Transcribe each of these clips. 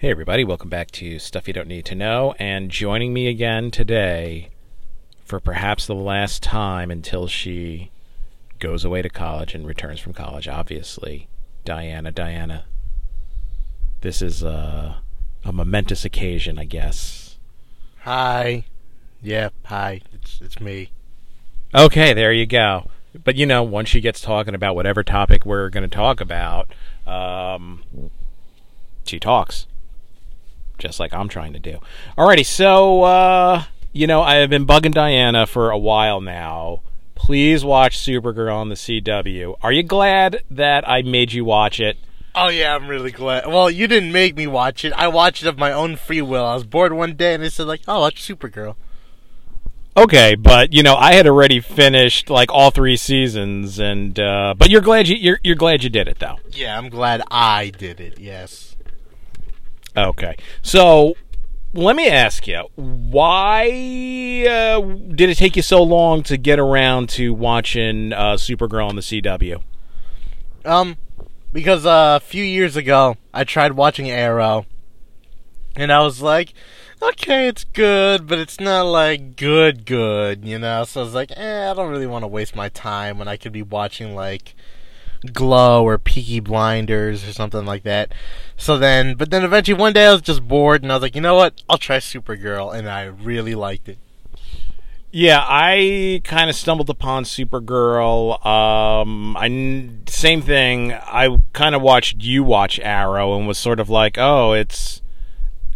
Hey, everybody, welcome back to Stuff You Don't Need to Know. And joining me again today for perhaps the last time until she goes away to college and returns from college, obviously, Diana. Diana, this is a, a momentous occasion, I guess. Hi. Yeah, hi. It's it's me. Okay, there you go. But you know, once she gets talking about whatever topic we're going to talk about, um, she talks just like I'm trying to do. Alrighty, so uh, you know I have been bugging Diana for a while now. Please watch Supergirl on the CW. Are you glad that I made you watch it? Oh yeah, I'm really glad. Well, you didn't make me watch it. I watched it of my own free will. I was bored one day and I said like, "Oh, watch Supergirl." Okay, but you know I had already finished like all three seasons, and uh, but you're glad you you're, you're glad you did it though. Yeah, I'm glad I did it. Yes. Okay. So let me ask you, why uh, did it take you so long to get around to watching uh, Supergirl on the CW? Um, because uh, a few years ago I tried watching Arrow, and I was like, okay, it's good, but it's not like good, good, you know. So I was like, eh, I don't really want to waste my time when I could be watching like Glow or Peaky Blinders or something like that. So then, but then eventually one day I was just bored and I was like, you know what? I'll try Supergirl, and I really liked it. Yeah, I kind of stumbled upon Supergirl. Um, I same thing. I kind of watched you watch Arrow and was sort of like, oh, it's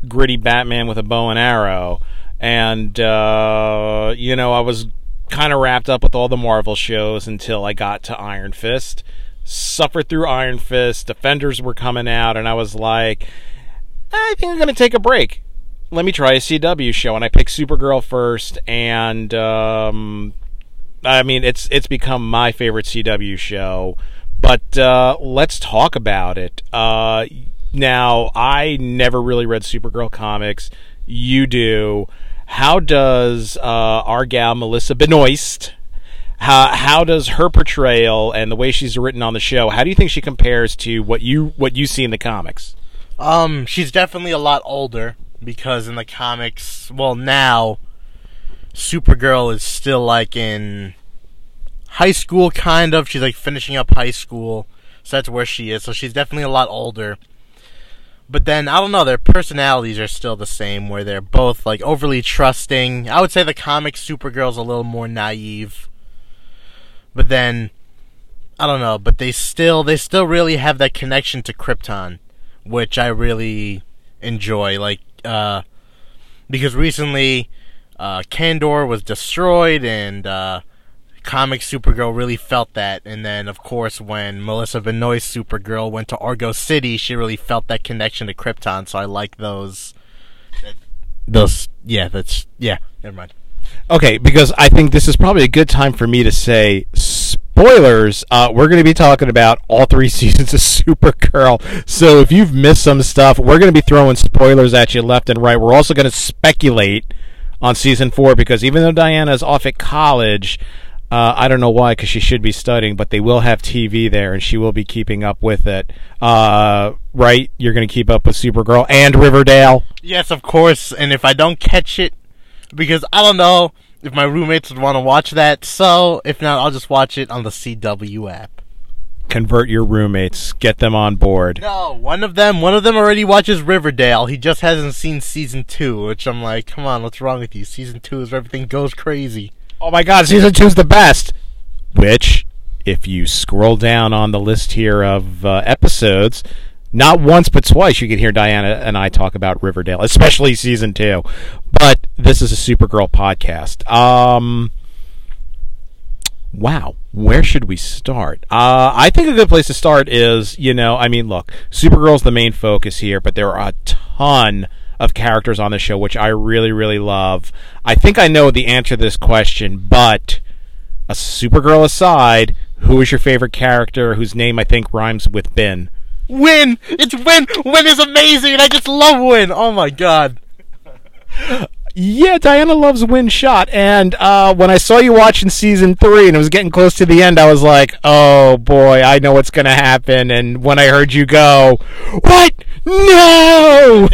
gritty Batman with a bow and arrow, and uh, you know, I was kind of wrapped up with all the Marvel shows until I got to Iron Fist suffered through Iron Fist. Defenders were coming out, and I was like, I think I'm going to take a break. Let me try a CW show, and I picked Supergirl first, and um, I mean, it's it's become my favorite CW show. But uh, let's talk about it. Uh, now, I never really read Supergirl comics. You do. How does uh, our gal Melissa Benoist how how does her portrayal and the way she's written on the show? How do you think she compares to what you what you see in the comics? Um, she's definitely a lot older because in the comics, well, now Supergirl is still like in high school, kind of. She's like finishing up high school, so that's where she is. So she's definitely a lot older. But then I don't know, their personalities are still the same, where they're both like overly trusting. I would say the comic Supergirl's a little more naive but then I don't know, but they still they still really have that connection to Krypton, which I really enjoy. Like uh, because recently uh, Kandor was destroyed, and uh, comic Supergirl really felt that. And then, of course, when Melissa Benoist Supergirl went to Argo City, she really felt that connection to Krypton. So I like those. Those, yeah, that's yeah. Never mind. Okay, because I think this is probably a good time for me to say spoilers. Uh, we're going to be talking about all three seasons of Supergirl. So if you've missed some stuff, we're going to be throwing spoilers at you left and right. We're also going to speculate on season four because even though Diana's off at college, uh, I don't know why, because she should be studying, but they will have TV there, and she will be keeping up with it. Uh, right? You're going to keep up with Supergirl and Riverdale. Yes, of course. And if I don't catch it, because I don't know if my roommates would want to watch that. So if not, I'll just watch it on the CW app. Convert your roommates, get them on board. No, one of them, one of them already watches Riverdale. He just hasn't seen season two, which I'm like, come on, what's wrong with you? Season two is where everything goes crazy. Oh my God, season two's the best. Which, if you scroll down on the list here of uh, episodes, not once but twice you can hear Diana and I talk about Riverdale, especially season two. But this is a Supergirl podcast. Um, wow, where should we start? Uh, I think a good place to start is, you know, I mean, look, Supergirl's the main focus here, but there are a ton of characters on the show which I really, really love. I think I know the answer to this question, but a Supergirl aside, who is your favorite character whose name I think rhymes with Ben? Winn! It's Winn! Winn is amazing, and I just love Winn! Oh my god. Yeah, Diana loves Winn Schott, and uh, when I saw you watching season three and it was getting close to the end, I was like, "Oh boy, I know what's going to happen." And when I heard you go, "What? No!"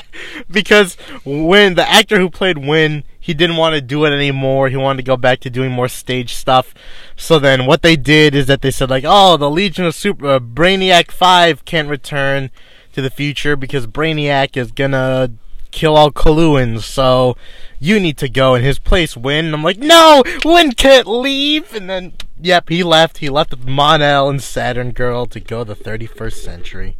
because when the actor who played Winn, he didn't want to do it anymore. He wanted to go back to doing more stage stuff. So then, what they did is that they said like, "Oh, the Legion of Super uh, Brainiac Five can't return." To the future because Brainiac is gonna kill all Coluans, so you need to go in his place, Winn. And I'm like, no, Winn can't leave. And then, yep, he left. He left with Mon-El and Saturn Girl to go the 31st century.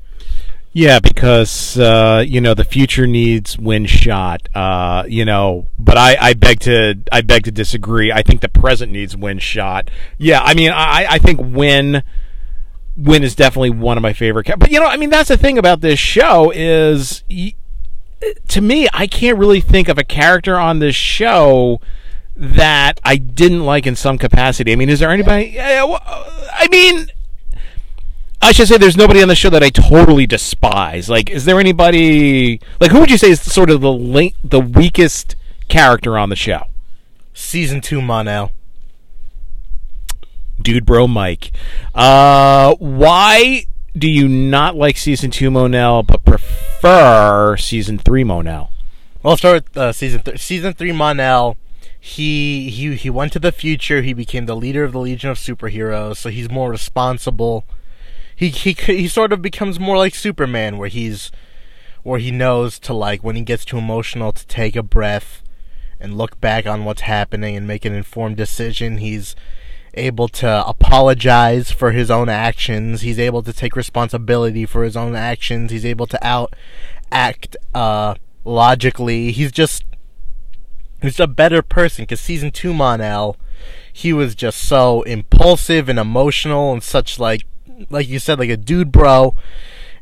Yeah, because uh, you know the future needs Winn Schott. Uh, you know, but I, I beg to I beg to disagree. I think the present needs Winn Schott. Yeah, I mean I, I think Winn Winn is definitely one of my favorite. But you know, I mean that's the thing about this show is to me, I can't really think of a character on this show that I didn't like in some capacity. I mean, is there anybody? I mean, I should say there's nobody on the show that I totally despise. Like, is there anybody? Like, who would you say is sort of the link, the weakest character on the show? Season two, Mon-El. Dude, bro, Mike. Uh, why do you not like season two Mon-El, but prefer season three Mon-El? Well, I'll start with uh, season th- season three Mon-El. He he he went to the future. He became the leader of the Legion of Superheroes, so he's more responsible. He he he sort of becomes more like Superman, where he's where he knows to like when he gets too emotional to take a breath and look back on what's happening and make an informed decision. He's able to apologize for his own actions. He's able to take responsibility for his own actions. He's able to out act uh, logically. He's just he's a better person because season two Mon-El, he was just so impulsive and emotional and such like like you said like a dude bro.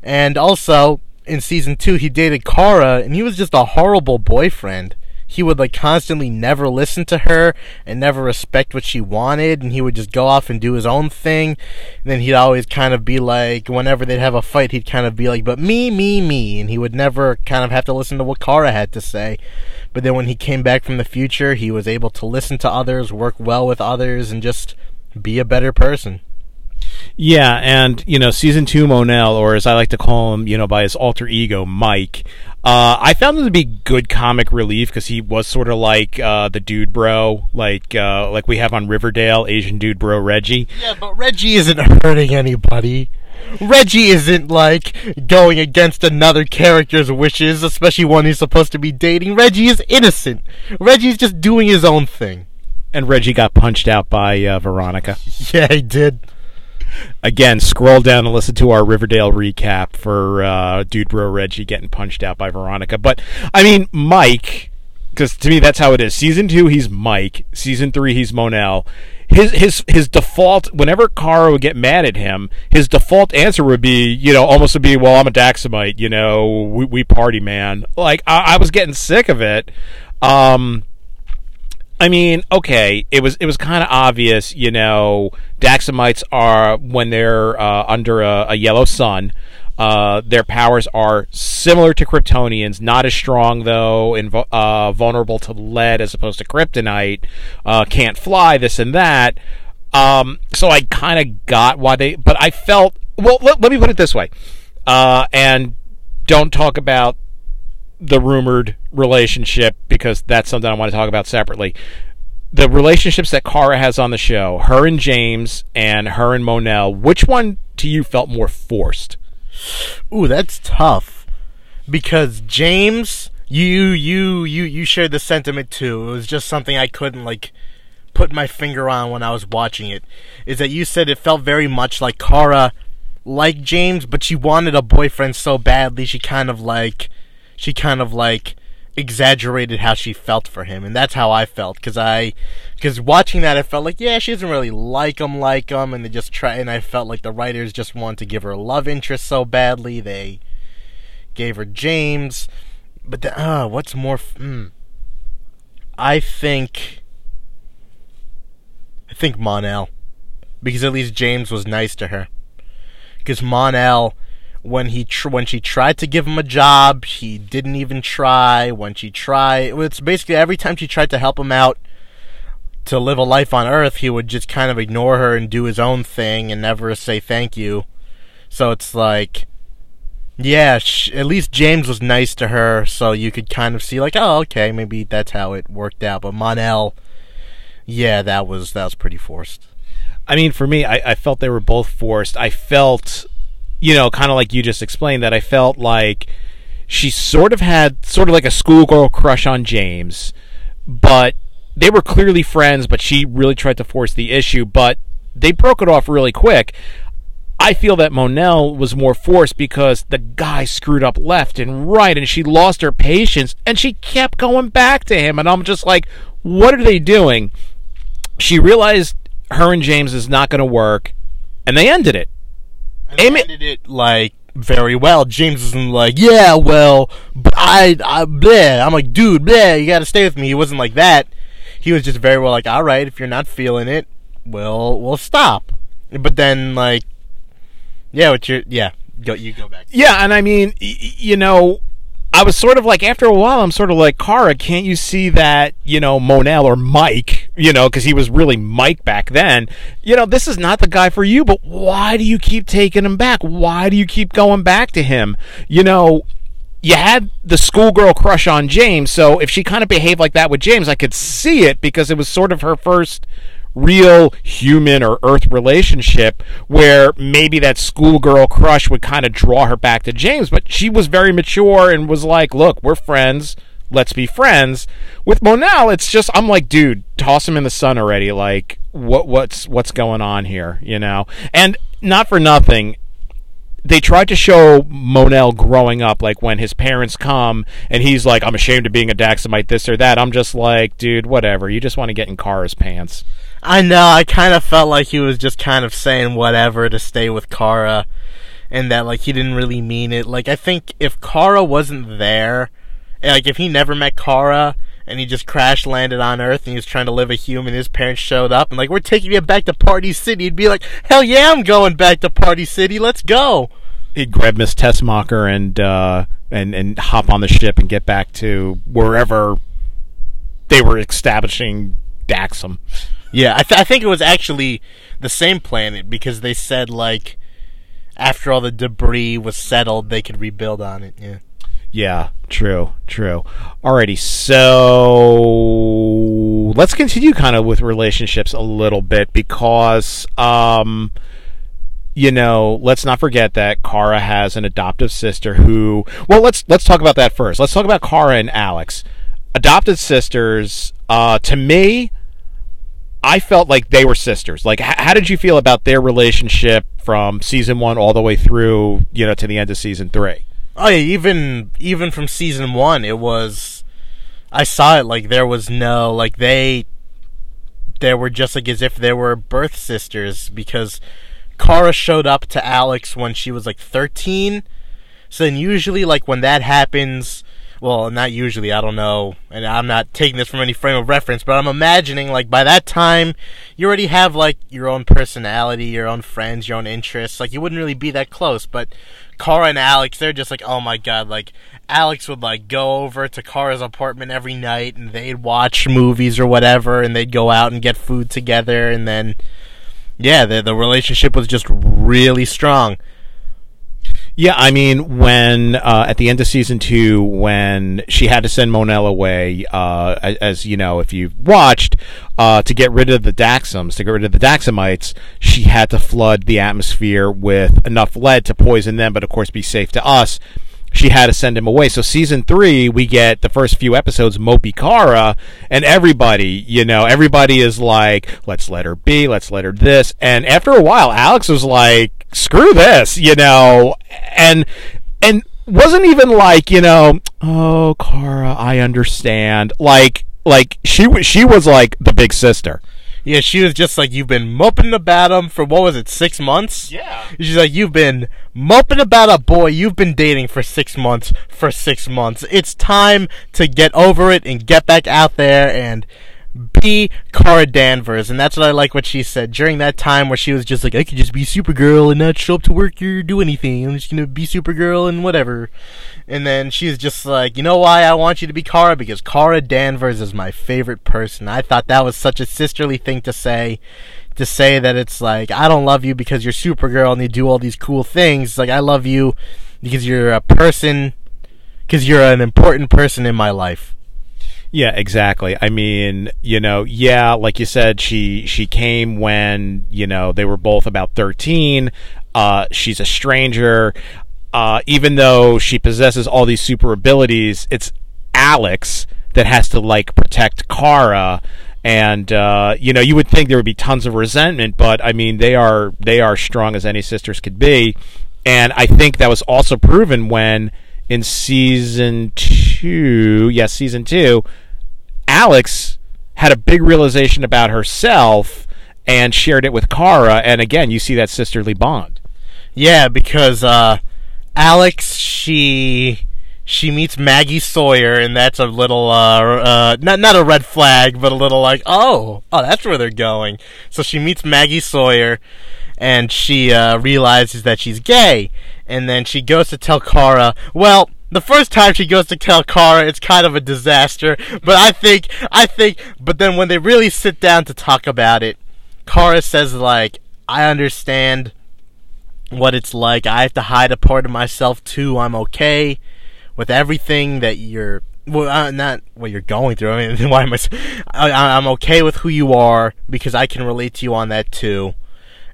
And also in season two he dated Kara and he was just a horrible boyfriend. He would like constantly never listen to her and never respect what she wanted and he would just go off and do his own thing. And then he'd always kind of be like whenever they'd have a fight he'd kind of be like but me me me and he would never kind of have to listen to what Kara had to say. But then when he came back from the future he was able to listen to others work well with others and just be a better person yeah, and you know, season two Mon-El, or as I like to call him, you know, by his alter ego Mike. Uh, I found him to be good comic relief because he was sort of like uh, the dude bro, like uh, like we have on Riverdale, Asian dude bro Reggie. Yeah, but Reggie isn't hurting anybody. Reggie isn't like going against another character's wishes, especially one he's supposed to be dating. Reggie is innocent. Reggie's just doing his own thing. And Reggie got punched out by uh, Veronica. Yeah, he did again, scroll down and listen to our Riverdale recap for uh, Dude Bro Reggie getting punched out by Veronica. But I mean, Mike, because to me that's how it is. Season two, he's Mike. Season three, he's Mon-El. His his his default whenever Kara would get mad at him, his default answer would be, you know, almost would be, "Well, I'm a Daxamite, you know, we, we party, man." Like I, I was getting sick of it. Um, I mean, okay, it was it was kind of obvious, you know. Daxamites are when they're uh, under a, a, yellow sun. Uh, their powers are similar to Kryptonians, not as strong though, and uh, vulnerable to lead as opposed to Kryptonite. Uh, can't fly, this and that. Um, so I kind of got why they, but I felt well. Let, let me put it this way, uh, and don't talk about the rumored relationship because that's something I want to talk about separately. The relationships that Kara has on the show, her and James and her and Mon-El, which one to you felt more forced? Ooh, that's tough. Because James, you you you you shared the sentiment too. It was just something I couldn't like put my finger on when I was watching it. Is that you said it felt very much like Kara like James, but she wanted a boyfriend so badly she kind of like she kind of like exaggerated how she felt for him and that's how I felt because I because watching that I felt like yeah she doesn't really like him like him and they just try and I felt like the writers just want to give her a love interest so badly they gave her James but the, uh, what's more mm, I think I think Mon-El because at least James was nice to her because Mon-El when he tr- when she tried to give him a job, he didn't even try. When she tried, it's basically every time she tried to help him out to live a life on Earth, he would just kind of ignore her and do his own thing and never say thank you. So it's like, yeah, sh- at least James was nice to her, so you could kind of see like, oh, okay, maybe that's how it worked out. But Mon-El, yeah, that was that was pretty forced. I mean, for me, I, I felt they were both forced. I felt, you know, kind of like you just explained that. I felt like she sort of had sort of like a schoolgirl crush on James, but they were clearly friends. But she really tried to force the issue, but they broke it off really quick. I feel that Mon-El was more forced because the guy screwed up left and right, and she lost her patience, and she kept going back to him. And I'm just like, what are they doing? She realized her and James is not going to work, and they ended it. And Amy- ended it like very well. James isn't like, yeah, well, I, I, bleh. I'm like, dude, bleh, you got to stay with me. He wasn't like that. He was just very well like, all right, if you're not feeling it, well, we'll stop. But then like yeah, what you yeah, go you go back. Yeah, and I mean, y- you know, I was sort of like after a while, I'm sort of like Kara. Can't you see that you know Mon-El or Mike? You know, because he was really Mike back then. You know, this is not the guy for you. But why do you keep taking him back? Why do you keep going back to him? You know, you had the schoolgirl crush on James, so if she kind of behaved like that with James, I could see it because it was sort of her first real human or earth relationship where maybe that schoolgirl crush would kind of draw her back to James, but she was very mature and was like, "Look, we're friends. Let's be friends." With Mon-El, it's just I'm like, "Dude, toss him in the sun already. Like, what what's what's going on here, you know?" And not for nothing, they tried to show Mon-El growing up, like when his parents come and he's like, I'm ashamed of being a Daxamite, this or that. I'm just like, dude, whatever. You just want to get in Kara's pants. I know. I kind of felt like he was just kind of saying whatever to stay with Kara, and that like he didn't really mean it. Like I think if Kara wasn't there, like if he never met Kara and he just crash landed on Earth and he was trying to live a human, his parents showed up and like we're taking you back to Party City, he'd be like, hell yeah, I'm going back to Party City. Let's go. He'd grab Miss Tessmacher and uh, and and hop on the ship and get back to wherever they were establishing Daxam. Yeah, I, th- I think it was actually the same planet because they said like after all the debris was settled, they could rebuild on it. Yeah. Yeah, true, true. Alrighty, so let's continue kind of with relationships a little bit because, um, you know, let's not forget that Kara has an adoptive sister who. Well, let's let's talk about that first. Let's talk about Kara and Alex, adopted sisters. Uh, to me, I felt like they were sisters. Like, how did you feel about their relationship from season one all the way through, you know, to the end of season three? Oh yeah, even even from season one, it was. I saw it like there was no like they. They were just like as if they were birth sisters because Kara showed up to Alex when she was like thirteen. So then usually like when that happens, well, not usually, I don't know, and I'm not taking this from any frame of reference, but I'm imagining like by that time you already have like your own personality, your own friends, your own interests. Like you wouldn't really be that close, but Kara and Alex, they're just like, oh my god, like Alex would like go over to Kara's apartment every night and they'd watch movies or whatever, and they'd go out and get food together, and then yeah, the the relationship was just really strong. Yeah, I mean, when uh, at the end of season two, when she had to send Mon-El away, uh, as, you know, if you've watched, uh, to get rid of the Daxams, to get rid of the Daxamites, she had to flood the atmosphere with enough lead to poison them, but of course be safe to us she had to send him away. So season three, we get the first few episodes, Mopey Kara, and everybody, you know, everybody is like, let's let her be, let's let her this. And after a while, Alex was like, screw this, you know, and, and wasn't even like, you know, oh, Kara, I understand. Like, like she was, she was like the big sister. Yeah, she was just like, You've been moping about him for what was it, six months? Yeah. She's like, You've been moping about a boy you've been dating for six months for six months. It's time to get over it and get back out there and be Kara Danvers, and that's what I like what she said during that time where she was just like, I could just be Supergirl and not show up to work or do anything. I'm just gonna be Supergirl and whatever. And then she's just like, you know why I want you to be Kara? Because Kara Danvers is my favorite person. I thought that was such a sisterly thing to say. To say that it's like, I don't love you because you're Supergirl and you do all these cool things. Like, I love you because you're a person, because you're an important person in my life. Yeah, exactly. I mean, you know, yeah, like you said, she she came when you know they were both about thirteen. Uh, she's a stranger. Uh, even though she possesses all these super abilities, it's Alex that has to like protect Kara. And uh, you know, you would think there would be tons of resentment, but I mean, they are they are strong as any sisters could be. And I think that was also proven when in season two, yes, season two, Alex had a big realization about herself and shared it with Kara. And again, you see that sisterly bond. Yeah, because uh, Alex, she she meets Maggie Sawyer, and that's a little uh, uh, not not a red flag, but a little like, oh, oh, that's where they're going. So she meets Maggie Sawyer, and she uh, realizes that she's gay, and then she goes to tell Kara. Well, the first time she goes to tell Kara, it's kind of a disaster. But I think, I think, but then when they really sit down to talk about it, Kara says like, I understand what it's like. I have to hide a part of myself too. I'm okay with everything that you're well, uh, not what you're going through. I mean, why am I, I? I'm okay with who you are because I can relate to you on that too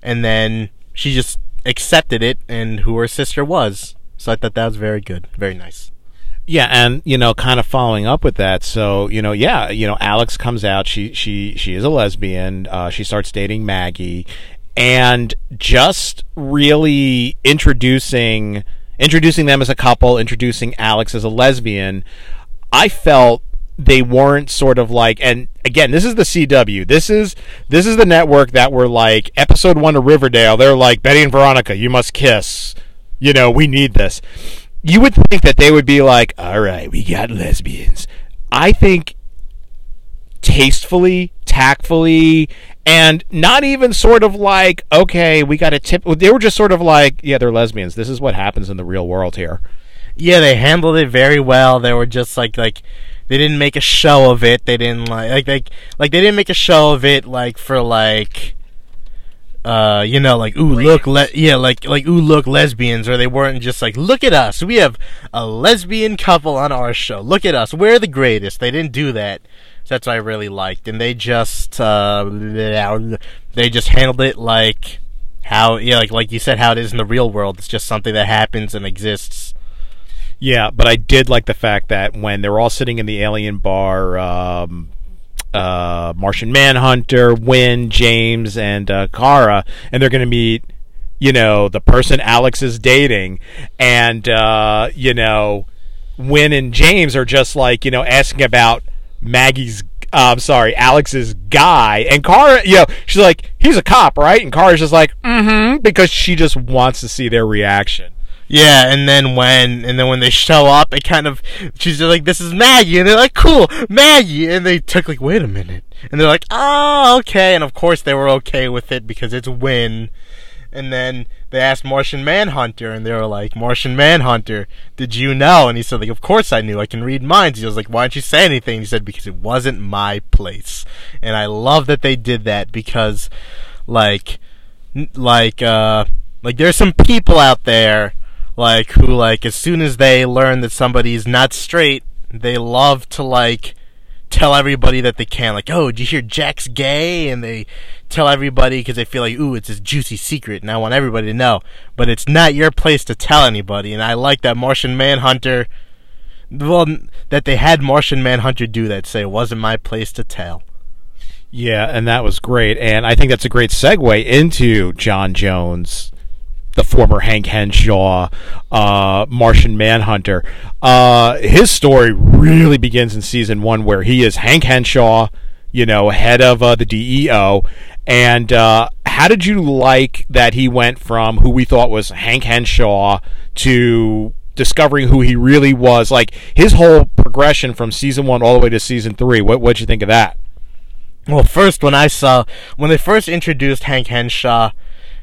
and then she just accepted it and who her sister was. So I thought that was very good, very nice. Yeah, and you know, kind of following up with that. So you know, yeah, you know, Alex comes out. She she she is a lesbian. Uh, she starts dating Maggie, and just really introducing introducing them as a couple, introducing Alex as a lesbian. I felt they weren't sort of like and again this is the CW this is this is the network that were like episode 1 of Riverdale they're like Betty and Veronica you must kiss. You know we need this. You would think that they would be like all right we got lesbians. I think tastefully tactfully and not even sort of like okay we got a tip. They were just sort of like yeah they're lesbians. This is what happens in the real world here. Yeah they handled it very well. They were just like like they didn't make a show of it. They didn't like like like like they didn't make a show of it like for like uh you know like ooh look le- yeah like like ooh look lesbians or they weren't just like look at us. We have a lesbian couple on our show. Look at us. We're the greatest. They didn't do that. So that's what I really liked. And they just uh they just handled it like how yeah like like you said how it is in the real world. It's just something that happens and exists yeah, but I did like the fact that when they're all sitting in the alien bar, um, uh, Martian Manhunter, Winn, James, and uh, Kara, and they're going to meet, you know, the person Alex is dating, and uh, you know, Winn and James are just like you know asking about Maggie's. Uh, I'm sorry, Alex's guy, and Kara, you know, she's like, he's a cop, right? And Kara's just like, mm-hmm, because she just wants to see their reaction. Yeah, and then when and then when they show up, it kind of she's like, "This is Maggie," and they're like, "Cool, Maggie," and they took like, "Wait a minute," and they're like, "Oh, okay," and of course they were okay with it because it's Winn. And then they asked Martian Manhunter, and they were like, "Martian Manhunter, did you know?" And he said, "Like, of course I knew. I can read minds." He was like, "Why didn't you say anything?" He said, "Because it wasn't my place." And I love that they did that because, like, like, uh, like there's some people out there like who like as soon as they learn that somebody's not straight, they love to like tell everybody that they can. Like, oh, did you hear Jack's gay? And they tell everybody because they feel like, ooh, it's this juicy secret, and I want everybody to know. But it's not your place to tell anybody. And I like that Martian Manhunter. Well, that they had Martian Manhunter do that. Say it wasn't my place to tell. Yeah, and that was great. And I think that's a great segue into J'onn J'onzz the former Hank Henshaw, uh, Martian Manhunter. Uh, his story really begins in season one, where he is Hank Henshaw, you know, head of uh, the DEO. And uh, how did you like that he went from who we thought was Hank Henshaw to discovering who he really was? Like his whole progression from season one all the way to season three. What what'd you think of that? Well, first when I saw when they first introduced Hank Henshaw,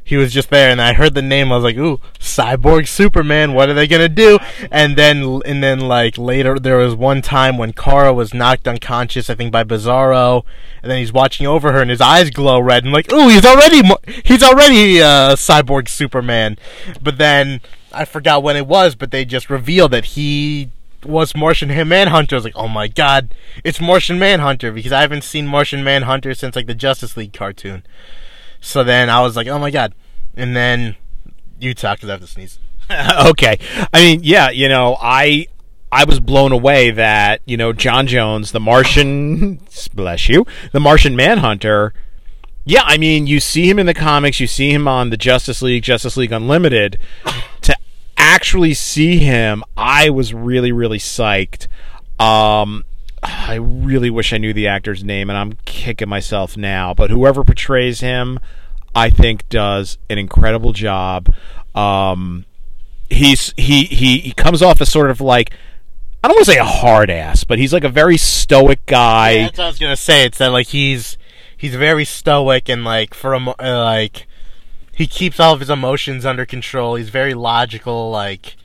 he was just there, and I heard the name. I was like, "Ooh, Cyborg Superman! What are they gonna do?" And then, and then, like later, there was one time when Kara was knocked unconscious, I think by Bizarro, and then he's watching over her, and his eyes glow red, and like, "Ooh, he's already, he's already uh, Cyborg Superman." But then I forgot when it was, but they just revealed that he was Martian Manhunter. I was like, oh my god, it's Martian Manhunter because I haven't seen Martian Manhunter since like the Justice League cartoon. So then I was like, oh my god, and then you talk because I have to sneeze. okay, I mean, yeah, you know, I I was blown away that you know John Jones, the Martian, bless you, the Martian Manhunter. Yeah, I mean, you see him in the comics, you see him on the Justice League, Justice League Unlimited. To actually see him, I was really, really psyched. Um, I really wish I knew the actor's name, and I'm kicking myself now. But whoever portrays him, I think does an incredible job. Um, he's he he he comes off as sort of like I don't want to say a hard ass, but he's like a very stoic guy. Yeah, that's what I was gonna say. It's that like he's he's very stoic and like for a uh, like he keeps all of his emotions under control. He's very logical, like,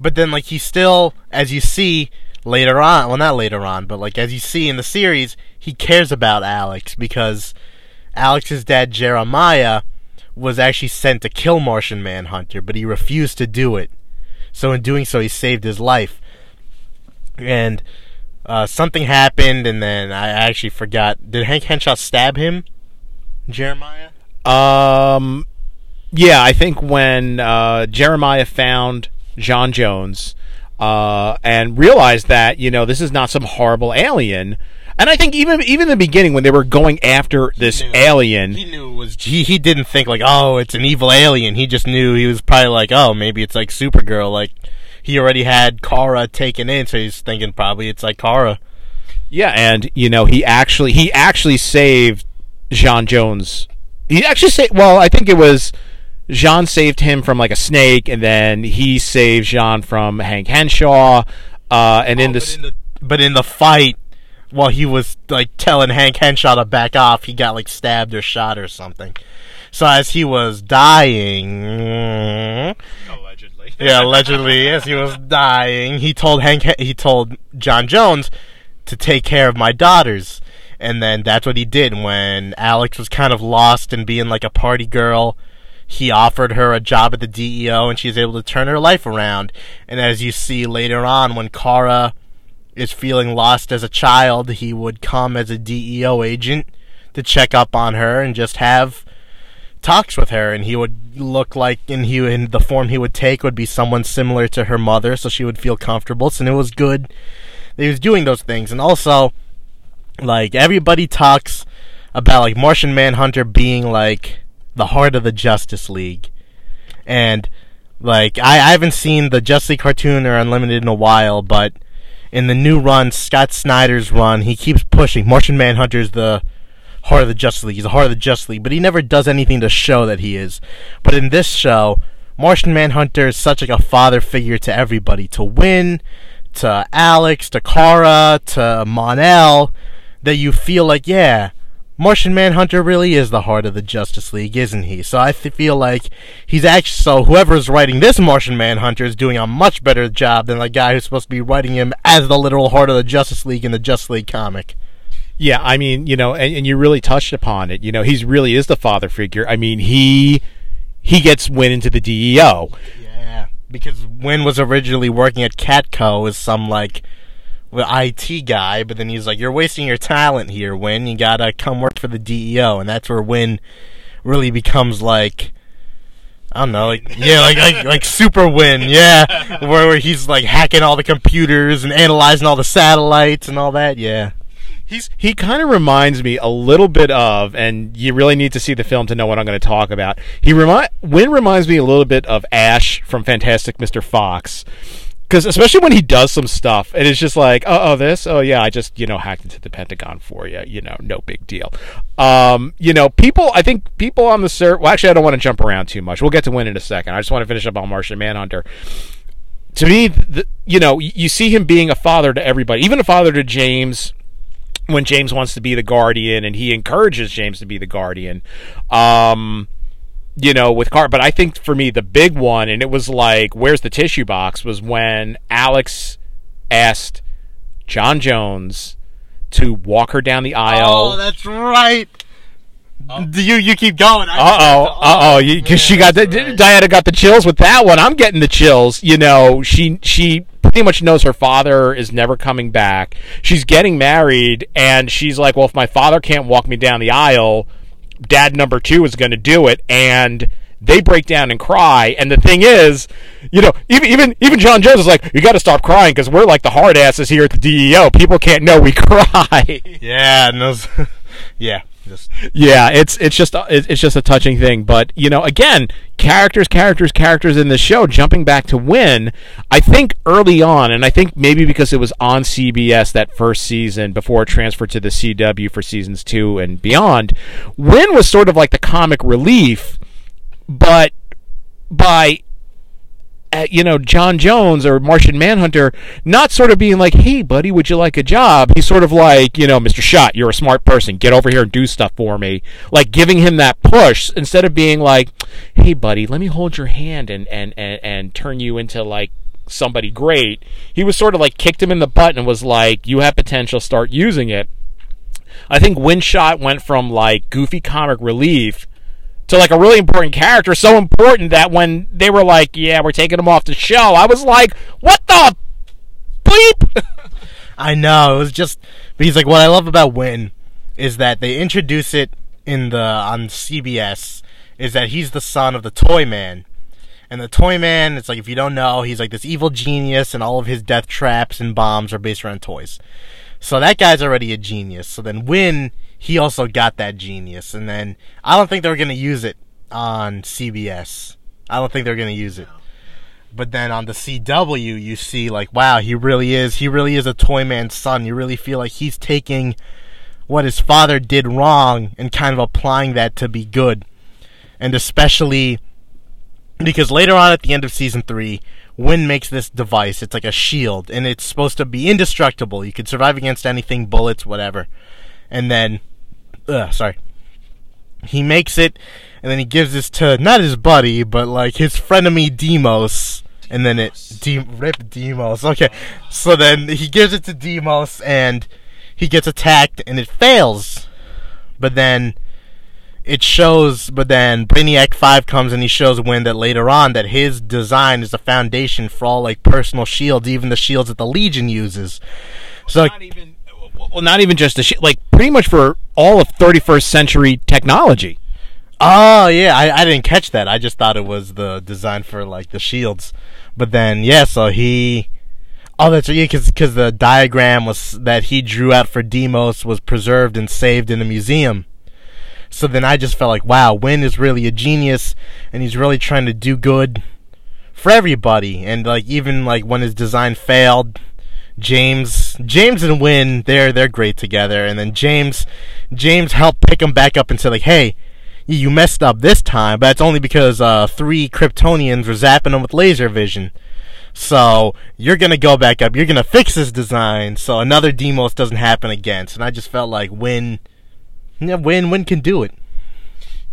but then like he still, as you see later on, well not later on, but like as you see in the series, he cares about Alex because Alex's dad Jeremiah was actually sent to kill Martian Manhunter, but he refused to do it. So in doing so, he saved his life. And uh, something happened, and then I actually forgot. Did Hank Henshaw stab him, Jeremiah? Um, yeah, I think when uh, Jeremiah found J'onn J'onzz uh, and realized that you know this is not some horrible alien. And I think even even in the beginning when they were going after this knew. alien, He knew it was. He he didn't think like, oh, it's an evil alien. He just knew he was probably like, oh, maybe it's like Supergirl. Like he already had Kara taken in, so he's thinking probably it's like Kara. yeah, and you know he actually he actually saved J'onn Jones. He actually saved. Well, I think it was J'onn saved him from like a snake, and then he saved J'onn from Hank Henshaw. Uh, and in Oh, this, but in, the, but in the fight, while he was like telling Hank Henshaw to back off, he got like stabbed or shot or something. So as he was dying, allegedly, yeah, allegedly, as he was dying, he told Hank, he told John Jones to take care of my daughters, and then that's what he did when Alex was kind of lost and being like a party girl. He offered her a job at the DEO, and she was able to turn her life around. And as you see later on, when Kara is feeling lost as a child, he would come as a DEO agent to check up on her and just have talks with her. And he would look like and he in the form he would take would be someone similar to her mother so she would feel comfortable. So it was good that he was doing those things. And also like everybody talks about like Martian Manhunter being like the heart of the Justice League and like I, I haven't seen the Justice League cartoon or Unlimited in a while but in the new run Scott Snyder's run he keeps pushing Martian Manhunter's the heart of the Justice League. He's the heart of the Justice League, but he never does anything to show that he is. But in this show, Martian Manhunter is such like a father figure to everybody, to Winn, to Alex, to Kara, to Mon-El, that you feel like, yeah, Martian Manhunter really is the heart of the Justice League, isn't he? So I th- feel like he's actually so whoever's writing this Martian Manhunter is doing a much better job than the guy who's supposed to be writing him as the literal heart of the Justice League in the Justice League comic. Yeah, I mean, you know, and, and you really touched upon it. You know, he's really is the father figure. I mean, he he gets Winn into the DEO. Yeah, because Winn was originally working at Catco as some like well, IT guy, but then he's like, "You're wasting your talent here, Winn. You gotta come work for the DEO," and that's where Winn really becomes like. I don't know, like yeah, like like like Super Winn, yeah, where, where he's like hacking all the computers and analyzing all the satellites and all that, yeah. He's he kind of reminds me a little bit of, and you really need to see the film to know what I'm going to talk about. He remind Winn reminds me a little bit of Ash from Fantastic Mr. Fox. Because especially when he does some stuff, and it's just like, oh, oh, this, oh yeah, I just you know hacked into the Pentagon for you, you know, no big deal. Um, you know, people, I think people on the ser Well, actually, I don't want to jump around too much. We'll get to Winn in a second. I just want to finish up on Martian Manhunter to me, the, you know, you see him being a father to everybody, even a father to James, when James wants to be the guardian and he encourages James to be the guardian. Um, you know, with Car, but I think for me the big one, and it was like, "Where's the tissue box?" was when Alex asked John Jones to walk her down the aisle. Oh, that's right. Do you you keep going. Uh oh, uh oh, because she got the right. Diana got the chills with that one. I'm getting the chills. You know, she she pretty much knows her father is never coming back. She's getting married, and she's like, well, if my father can't walk me down the aisle, dad number two is going to do it, and. They break down and cry, and the thing is, you know, even even even John Jones is like, you got to stop crying because we're like the hard asses here at the DEO. People can't know we cry. Yeah, and those, yeah, just yeah, it's it's just uh, it's it's just a touching thing. But you know, again, characters, characters, characters in the show. Jumping back to Winn, I think early on, and I think maybe because it was on CBS that first season before it transferred to the CW for seasons two and beyond, Winn was sort of like the comic relief, but by uh, you know John Jones or Martian Manhunter not sort of being like, "Hey, buddy, would you like a job?" He's sort of like, you know, Mr. Schott, you're a smart person. Get over here and do stuff for me. Like giving him that push instead of being like, "Hey, buddy, let me hold your hand and and and, and turn you into like somebody great." He was sort of like kicked him in the butt and was like, "You have potential. Start using it." I think Winn Schott went from like goofy comic relief to like a really important character, so important that when they were like, "Yeah, we're taking him off the show," I was like, "What the bleep?" I know it was just. But he's like, what I love about Winn is that they introduce it in the on CBS is that he's the son of the Toy Man, and the Toy Man. It's like if you don't know, he's like this evil genius, and all of his death traps and bombs are based around toys. So that guy's already a genius. So then Winn, he also got that genius, and then I don't think they're gonna use it on CBS. I don't think they're gonna use it. But then on the CW, you see like, wow, he really is. He really is a Toy Man's son. You really feel like he's taking what his father did wrong and kind of applying that to be good. And especially because later on at the end of season three, Winn makes this device. It's like a shield, and it's supposed to be indestructible. You could survive against anything, bullets, whatever. And then, ugh, sorry. He makes it, and then he gives this to not his buddy, but like his frenemy Demos. And then it De- rip Demos. Okay, so then he gives it to Demos, and he gets attacked, and it fails. But then it shows, but then Brainiac 5 comes and he shows Winn that later on that his design is the foundation for all like personal shields, even the shields that the Legion uses. So not even well, not even just the shit. Like pretty much for all of 31st century technology. Oh yeah, I, I didn't catch that. I just thought it was the design for like the shields. But then yeah, so he Oh, that's because because the diagram was that he drew out for Demos was preserved and saved in a museum. So then I just felt like, wow, Winn is really a genius, and he's really trying to do good for everybody. And like even like when his design failed, James James and Winn they're they're great together. And then James James helped pick him back up and said like, hey, you messed up this time, but it's only because uh, three Kryptonians were zapping him with laser vision. So you're gonna go back up. You're gonna fix this design so another Demos doesn't happen again. And I just felt like Winn, yeah, Winn, Winn can do it.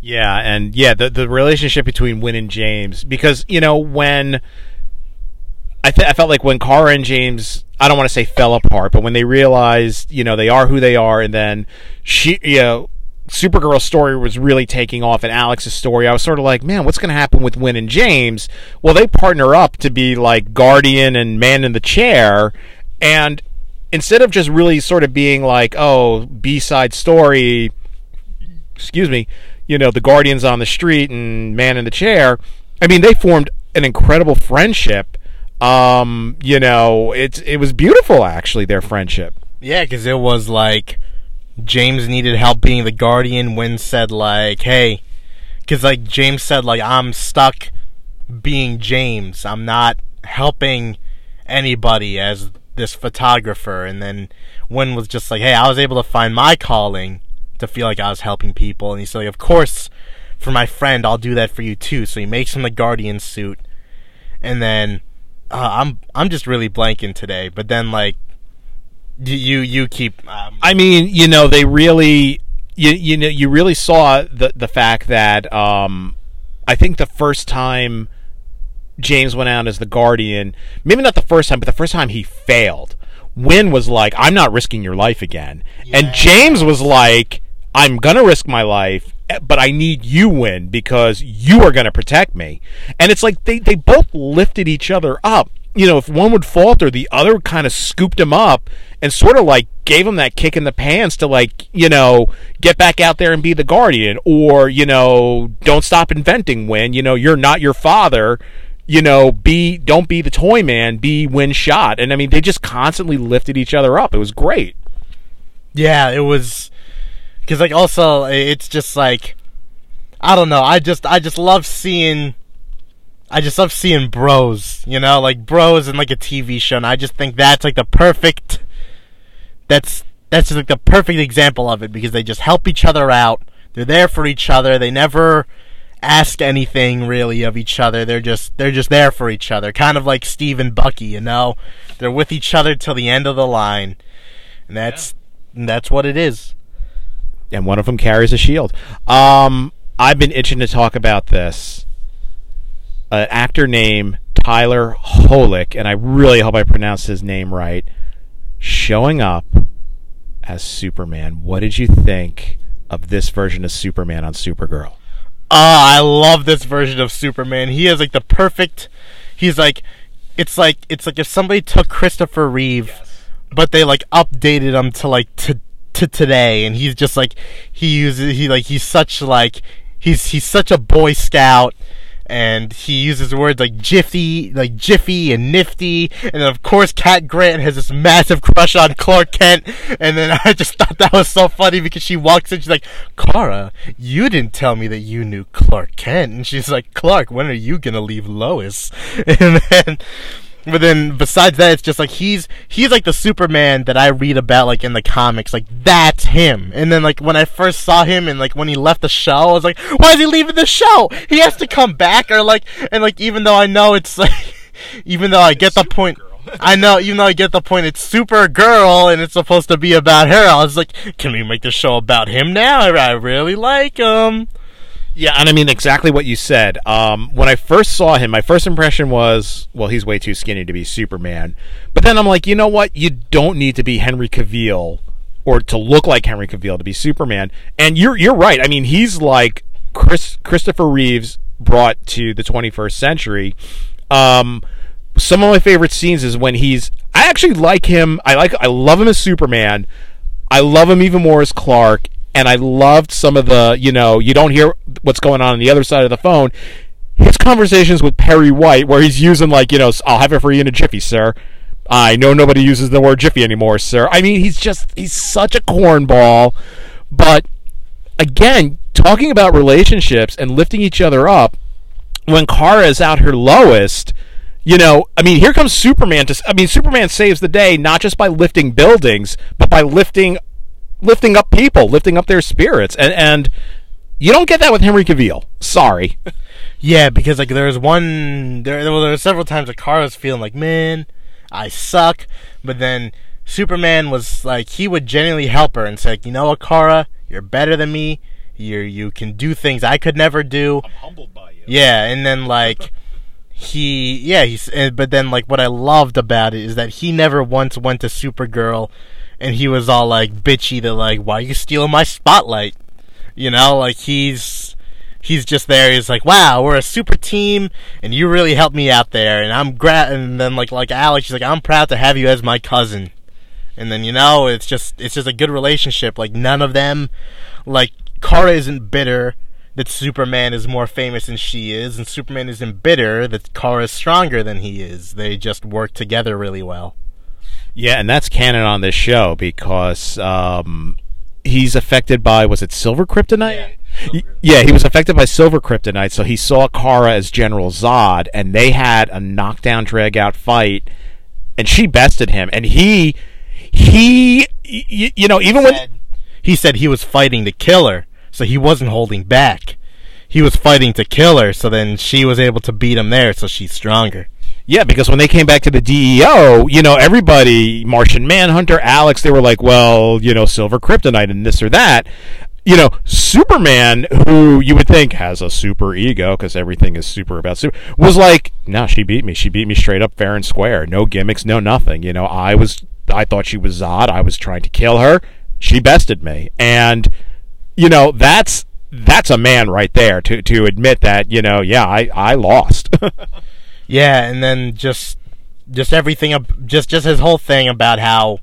Yeah, and yeah, the the relationship between Winn and James because you know when I th- I felt like when Kara and James I don't want to say fell apart, but when they realized you know they are who they are, and then she you know Supergirl's story was really taking off, and Alex's story, I was sort of like, man, what's going to happen with Winn and James? Well, they partner up to be like Guardian and Man in the Chair, and instead of just really sort of being like, oh, B side story, excuse me, you know, the Guardians on the street and Man in the Chair. I mean, they formed an incredible friendship. Um, you know, it's it was beautiful actually their friendship. Yeah, because it was like James needed help being the guardian. Winn said like, "Hey," because like James said like, "I'm stuck being James. I'm not helping anybody as this photographer." And then Winn was just like, "Hey, I was able to find my calling to feel like I was helping people." And he said, like, "Of course, for my friend, I'll do that for you too." So he makes him the guardian suit, and then uh, I'm I'm just really blanking today. But then like you you keep. Um, I mean, you know, they really, you you know, you really saw the the fact that um, I think the first time James went out as the Guardian, maybe not the first time, but the first time he failed. Winn was like, "I'm not risking your life again," and James was like, "I'm gonna risk my life." But I need you Winn because you are going to protect me, and it's like they, they both lifted each other up you know, if one would falter, the other kind of scooped him up and sort of like gave him that kick in the pants to like, you know, get back out there and be the guardian or, you know, don't stop inventing Winn, you know, you're not your father, you know, be don't be the toy man, be Winn Schott. And I mean, they just constantly lifted each other up. It was great. Yeah, it was cuz like also it's just like I don't know, I just I just love seeing I just love seeing bros, you know, like bros in like a TV show, and I just think that's like the perfect. That's that's just like the perfect example of it because they just help each other out. They're there for each other. They never ask anything really of each other. They're just they're just there for each other. Kind of like Steve and Bucky, you know. They're with each other till the end of the line, and that's yeah. and that's what it is. And one of them carries a shield. Um, I've been itching to talk about this an actor named Tyler Holik, and I really hope I pronounced his name right, showing up as Superman. What did you think of this version of Superman on Supergirl? Ah, I love this version of Superman. He is like the perfect. He's like, it's like it's like if somebody took Christopher Reeve, yes. but they like updated him to like to to today, and he's just like he uses he like he's such like he's he's such a Boy Scout and he uses words like jiffy, like jiffy and nifty, and then of course Cat Grant has this massive crush on Clark Kent, and then I just thought that was so funny because she walks in, she's like, Kara, you didn't tell me that you knew Clark Kent, and she's like, Clark, when are you gonna leave Lois? And then but then besides that, it's just like he's he's like the Superman that I read about like in the comics. Like that's him. And then like when I first saw him and like when he left the show, I was like, why is he leaving the show? He has to come back or like and like even though I know it's like even though I get the point. I know, even though I get the point, it's Supergirl and it's supposed to be about her. I was like, can we make the show about him now? I, I really like him. Yeah, and I mean exactly what you said. Um, when I first saw him, my first impression was, well, he's way too skinny to be Superman. But then I'm like, you know what? You don't need to be Henry Cavill or to look like Henry Cavill to be Superman. And you're you're right. I mean, he's like Chris Christopher Reeves brought to the 21st century. Um, some of my favorite scenes is when he's. I actually like him. I like. I love him as Superman. I love him even more as Clark and I loved some of the, you know, you don't hear what's going on on the other side of the phone. His conversations with Perry White, where he's using like, you know, I'll have it for you in a jiffy, sir. I know nobody uses the word jiffy anymore, sir. I mean, he's just he's such a cornball. But again, talking about relationships and lifting each other up, when Kara is at her lowest, you know, I mean, here comes Superman to I mean, Superman saves the day not just by lifting buildings, but by lifting lifting up people, lifting up their spirits, and and you don't get that with Henry Cavill. Sorry. yeah, because like there's one there well, there were several times that Kara was feeling like, man, I suck, but then Superman was like he would genuinely help her and say, you know what, Kara, you're better than me. You you can do things I could never do. I'm humbled by you. Yeah, and then like. he yeah he's but then like what i loved about it is that he never once went to supergirl and he was all like bitchy to like, why are you stealing my spotlight? You know, like he's he's just there. He's like, wow, we're a super team, and you really helped me out there, and I'm gra-. And then like like Alex, he's like, I'm proud to have you as my cousin. And then you know, it's just it's just a good relationship. Like none of them, like Kara isn't bitter that Superman is more famous than she is, and Superman isn't bitter that Kara is stronger than he is. They just work together really well. Yeah, and that's canon on this show because um, he's affected by was it silver kryptonite? Yeah, yeah, he was affected by silver kryptonite, so he saw Kara as General Zod, and they had a knockdown, drag out fight, and she bested him, and he he you, you know even when he said he was fighting to kill her, so he wasn't holding back. He was fighting to kill her, so then she was able to beat him there, so she's stronger. Yeah, because when they came back to the DEO, you know, everybody, Martian Manhunter, Alex, they were like, well, you know, Silver Kryptonite and this or that. You know, Superman, who you would think has a super ego because everything is super about super, was like, no, she beat me. She beat me straight up fair and square. No gimmicks, no nothing. You know, I was, I thought she was Zod. I was trying to kill her. She bested me. And, you know, that's, that's a man right there to, to admit that, you know, yeah, I, I lost. Yeah, and then just just everything just just his whole thing about how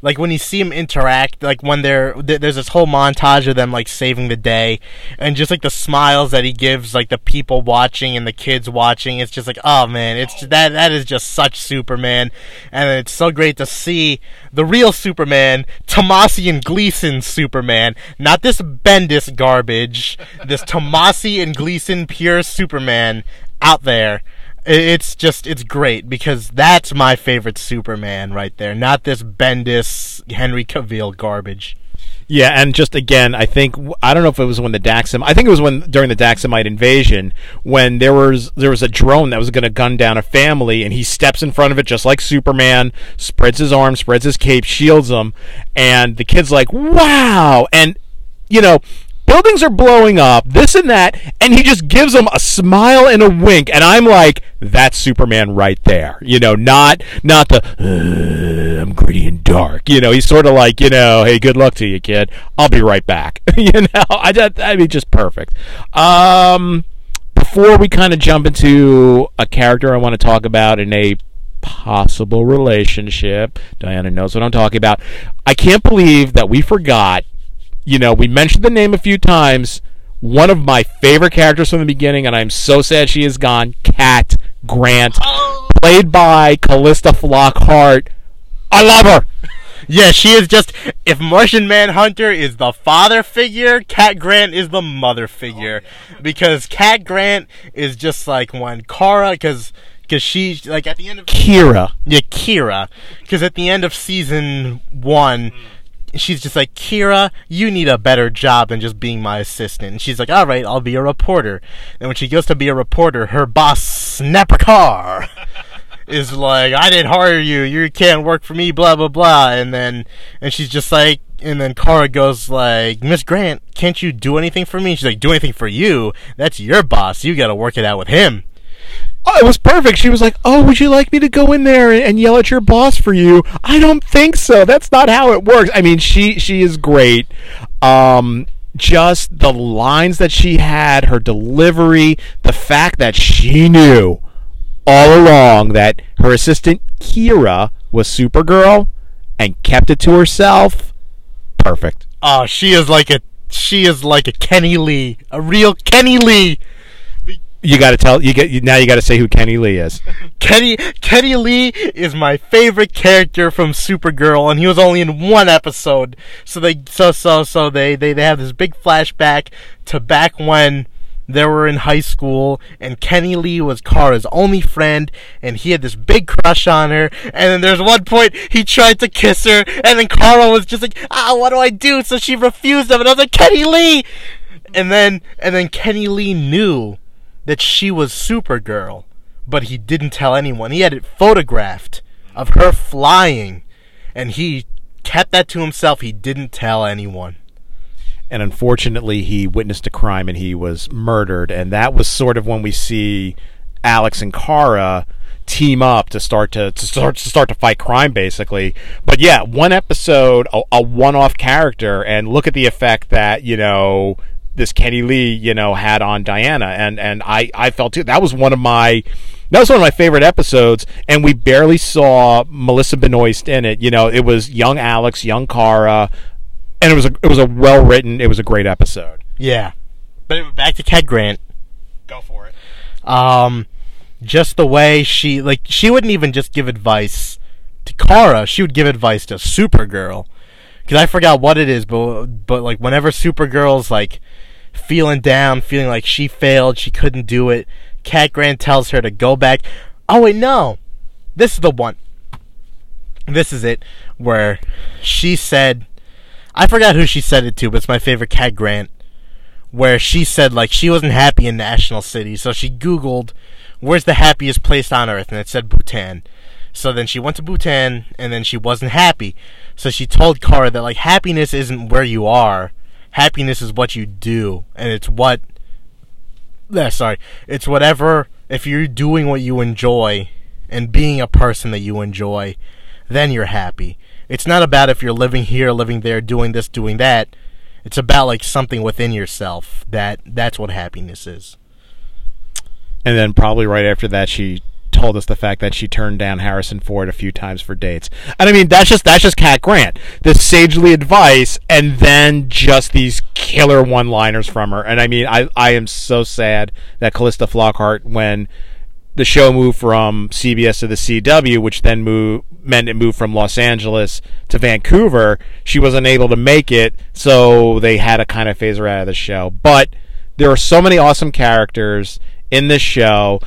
like when you see him interact like when they're th- there's this whole montage of them like saving the day and just like the smiles that he gives like the people watching and the kids watching it's just like oh man it's that that is just such superman and it's so great to see the real superman tomasi and gleason superman not this bendis garbage this tomasi and gleason pure superman out there it's just it's great because that's my favorite Superman right there, not this Bendis Henry Cavill garbage. Yeah, and just again, I think I don't know if it was when the Daxam. I think it was when during the Daxamite invasion when there was there was a drone that was going to gun down a family, and he steps in front of it just like Superman, spreads his arms, spreads his cape, shields them, and the kid's like, "Wow!" And you know, buildings are blowing up, this and that, and he just gives them a smile and a wink, and I'm like, that's Superman right there. You know, not not the I'm gritty and dark. You know, he's sort of like, you know, hey, good luck to you, kid. I'll be right back. you know, I I mean, just perfect. Um, before we kind of jump into a character I want to talk about in a possible relationship. Diana knows what I'm talking about. I can't believe that we forgot you know, we mentioned the name a few times. One of my favorite characters from the beginning, and I'm so sad she is gone. Cat Grant, played by Calista Flockhart. I love her. Yeah, she is just. If Martian Manhunter is the father figure, Cat Grant is the mother figure, because Cat Grant is just like when Kara, because because she's like at the end of Kira. Yeah, Kira, because at the end of season one. Mm she's just like, Kira, you need a better job than just being my assistant. And she's like, all right, I'll be a reporter. And when she goes to be a reporter, her boss, Snapper Carr, is like, I didn't hire you. You can't work for me, blah, blah, blah. And then, and she's just like, and then Kara goes like, Miss Grant, can't you do anything for me? She's like, do anything for you? That's your boss. You gotta work it out with him oh, it was perfect. She was like, "Oh, would you like me to go in there and, and, yell at your boss for you?" I don't think so. That's not how it works. I mean, she she is great. Um, just the lines that she had, her delivery, the fact that she knew all along that her assistant Kira was Supergirl and kept it to herself. Perfect. Oh, she is like a she is like a Kenny Li, a real Kenny Li you got to tell you get now. You got to say who Kenny Li is. Kenny Kenny Li is my favorite character from Supergirl, and he was only in one episode. So they so so so they they, they have this big flashback to back when they were in high school, and Kenny Li was Kara's only friend, and he had this big crush on her. And then there's one point he tried to kiss her, and then Kara was just like, "Ah, what do I do?" So she refused him, and I was like, "Kenny Li." And then and then Kenny Li knew that she was Supergirl, but he didn't tell anyone. He had it photographed of her flying, and he kept that to himself. He didn't tell anyone. And unfortunately, he witnessed a crime and he was murdered. And that was sort of when we see Alex and Kara team up to start to, to start to start to fight crime basically but yeah one episode a, a one-off character and look at the effect that you know this Kenny Li, you know, had on Diana, and and I I felt too that was one of my that was one of my favorite episodes, and we barely saw Melissa Benoist in it. You know, it was young Alex, young Kara, and it was a it was a well written, it was a great episode. Yeah, but back to Cat Grant. Go for it. Um, just the way she like she wouldn't even just give advice to Kara; she would give advice to Supergirl. Because I forgot what it is, but but like whenever Supergirl's like feeling down, feeling like she failed, she couldn't do it. Cat Grant tells her to go back. Oh wait, no, this is the one. This is it where she said, I forgot who she said it to, but it's my favorite Cat Grant. where she said like she wasn't happy in National City, so she Googled where's the happiest place on earth, and it said Bhutan. So then she went to Bhutan, and then she wasn't happy. So she told Kara that like happiness isn't where you are, happiness is what you do, and it's what. Yeah, sorry, it's whatever. If you're doing what you enjoy, and being a person that you enjoy, then you're happy. It's not about if you're living here, living there, doing this, doing that. It's about like something within yourself that that's what happiness is. And then probably right after that, she told us the fact that she turned down Harrison Ford a few times for dates. And I mean, that's just that's just Cat Grant. This sagely advice, and then just these killer one-liners from her. And I mean, I I am so sad that Calista Flockhart, when the show moved from CBS to the CW, which then moved meant it moved from Los Angeles to Vancouver. She was unable to make it, so they had to kind of phase her out of the show. But there are so many awesome characters in this show.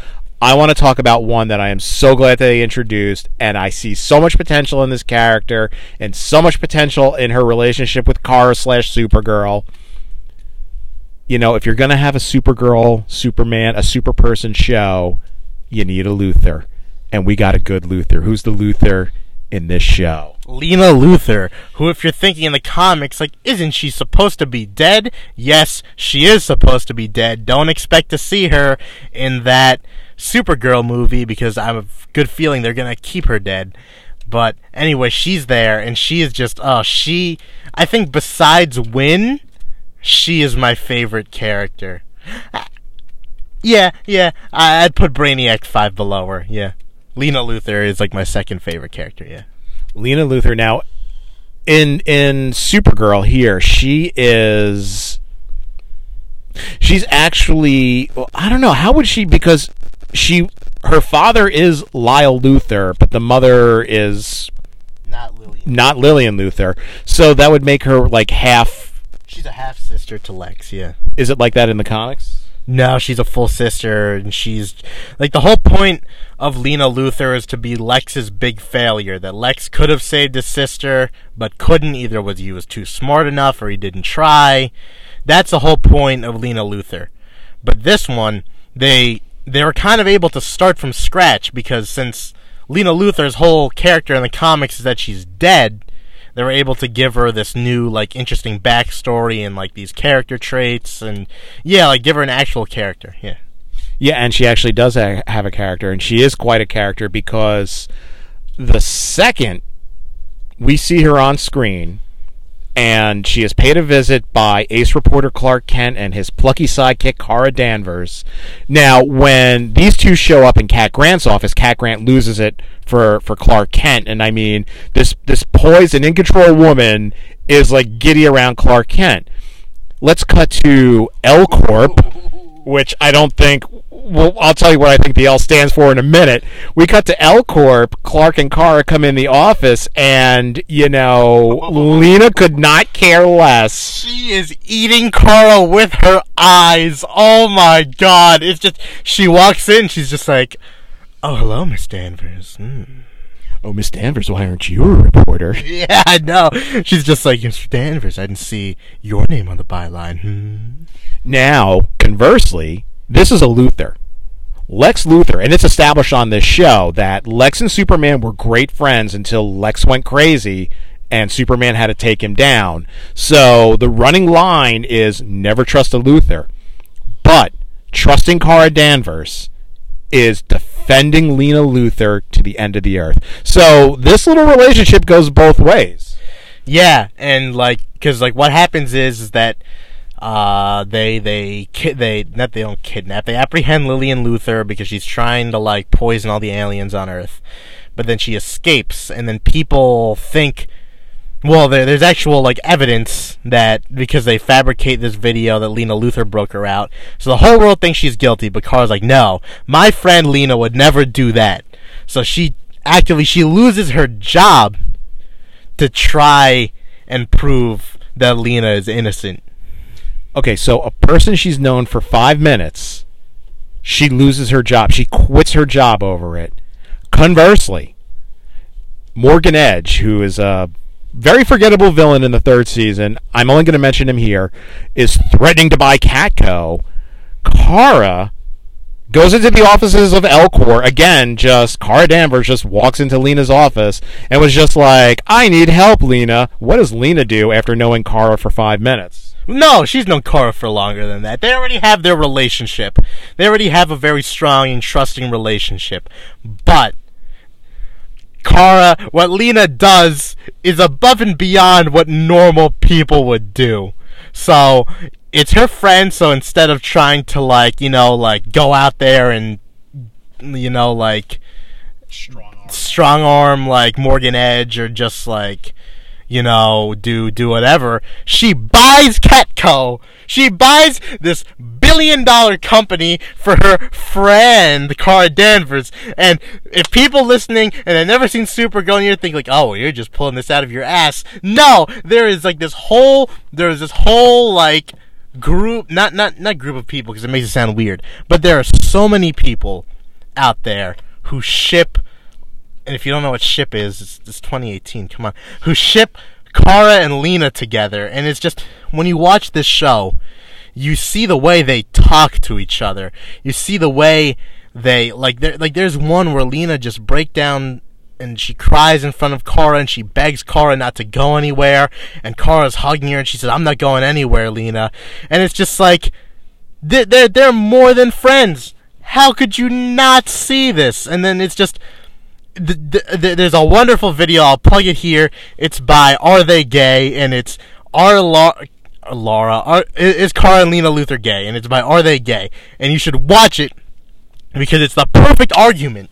I want to talk about one that I am so glad that they introduced, and I see so much potential in this character and so much potential in her relationship with Kara slash Supergirl. You know, if you're going to have a Supergirl, Superman, a super person show, you need a Luthor. And we got a good Luthor. Who's the Luthor in this show? Lena Luthor, who, if you're thinking in the comics, like, isn't she supposed to be dead? Yes, she is supposed to be dead. Don't expect to see her in that Supergirl movie because I have a good feeling they're gonna keep her dead. But anyway, she's there, and she is just, oh, she, I think besides Winn, she is my favorite character. Uh, yeah, yeah, I'd put Brainiac 5 below her, yeah. Lena Luthor is like my second favorite character, yeah. Lena Luthor. Now, in in Supergirl here, she is. She's actually. Well, I don't know. How would she? Because she. Her father is Lyle Luthor, but the mother is Not Lillian. not Lillian Luthor. So that would make her like half. She's a half sister to Lex, yeah. Is it like that in the comics? No, she's a full sister, and she's like the whole point of Lena Luthor is to be Lex's big failure. That Lex could have saved his sister, but couldn't. Either was he was too smart enough, or he didn't try. That's the whole point of Lena Luthor. But this one, they they were kind of able to start from scratch because since Lena Luthor's whole character in the comics is that she's dead, they were able to give her this new like interesting backstory and like these character traits and yeah like give her an actual character yeah. Yeah, and she actually does ha- have a character, and she is quite a character because the second we see her on screen, and she is paid a visit by ace reporter Clark Kent and his plucky sidekick Kara Danvers. Now, when these two show up in Cat Grant's office, Cat Grant loses it for, for Clark Kent, and I mean this this poised and in control woman is like giddy around Clark Kent. Let's cut to L Corp which I don't think. Well, I'll tell you what I think the L stands for in a minute. We cut to L Corp. Clark and Kara come in the office, and you know, Lena could not care less. she is eating Carl with her eyes oh my god it's just she walks in she's just like oh hello miss danvers mm. Oh, Miss Danvers, why aren't you a reporter? yeah i know she's just like mr danvers i didn't see your name on the byline hmm. Now, conversely, this is a Luthor. Lex Luthor, and it's established on this show that Lex and Superman were great friends until Lex went crazy and Superman had to take him down. So the running line is never trust a Luthor. But trusting Kara Danvers is defending Lena Luthor to the end of the earth. So this little relationship goes both ways. Yeah, and like, cause like what happens is, is that uh, they they ki- they not they don't kidnap, they apprehend Lillian Luthor because she's trying to like poison all the aliens on Earth, but then she escapes, and then people think. Well, there, there's actual like evidence that because they fabricate this video that Lena Luthor broke her out, so the whole world thinks she's guilty. But Kara's like, no, my friend Lena would never do that. So she actively she loses her job to try and prove that Lena is innocent. Okay, so a person she's known for five minutes, she loses her job. She quits her job over it. Conversely, Morgan Edge, who is a very forgettable villain in the third season. I'm only going to mention him here. Is threatening to buy Catco. Kara goes into the offices of L Corp again. Just Kara Danvers just walks into Lena's office and was just like, "I need help, Lena." What does Lena do after knowing Kara for five minutes? No, she's known Kara for longer than that. They already have their relationship. They already have a very strong and trusting relationship. But Kara, what Lena does is above and beyond what normal people would do. So it's her friend, so instead of trying to like, you know, like go out there and you know, like Strong arm. strong arm like Morgan Edge or just like you know do do whatever. She buys Catco she buys this billion dollar company for her friend Kara Danvers. And if people listening and have never seen Supergirl and you think like oh you're just pulling this out of your ass. No there is like this whole there's this whole like group not not not group of people because it makes it sound weird but there are so many people out there who ship and if you don't know what ship is, it's, it's 2018. Come on, who ship Kara and Lena together, and it's just when you watch this show, you see the way they talk to each other. You see the way they like. There, like there's one where Lena just break down and she cries in front of Kara and she begs Kara not to go anywhere, and Kara's hugging her and she says, "I'm not going anywhere, Lena," and it's just like they're they're, they're more than friends. How could you not see this? And then it's just th- th- th- there's a wonderful video. I'll plug it here. It's by Are They Gay? And it's Are La- Laura are, is Lena Luthor gay? And it's by Are They Gay? And you should watch it because it's the perfect argument.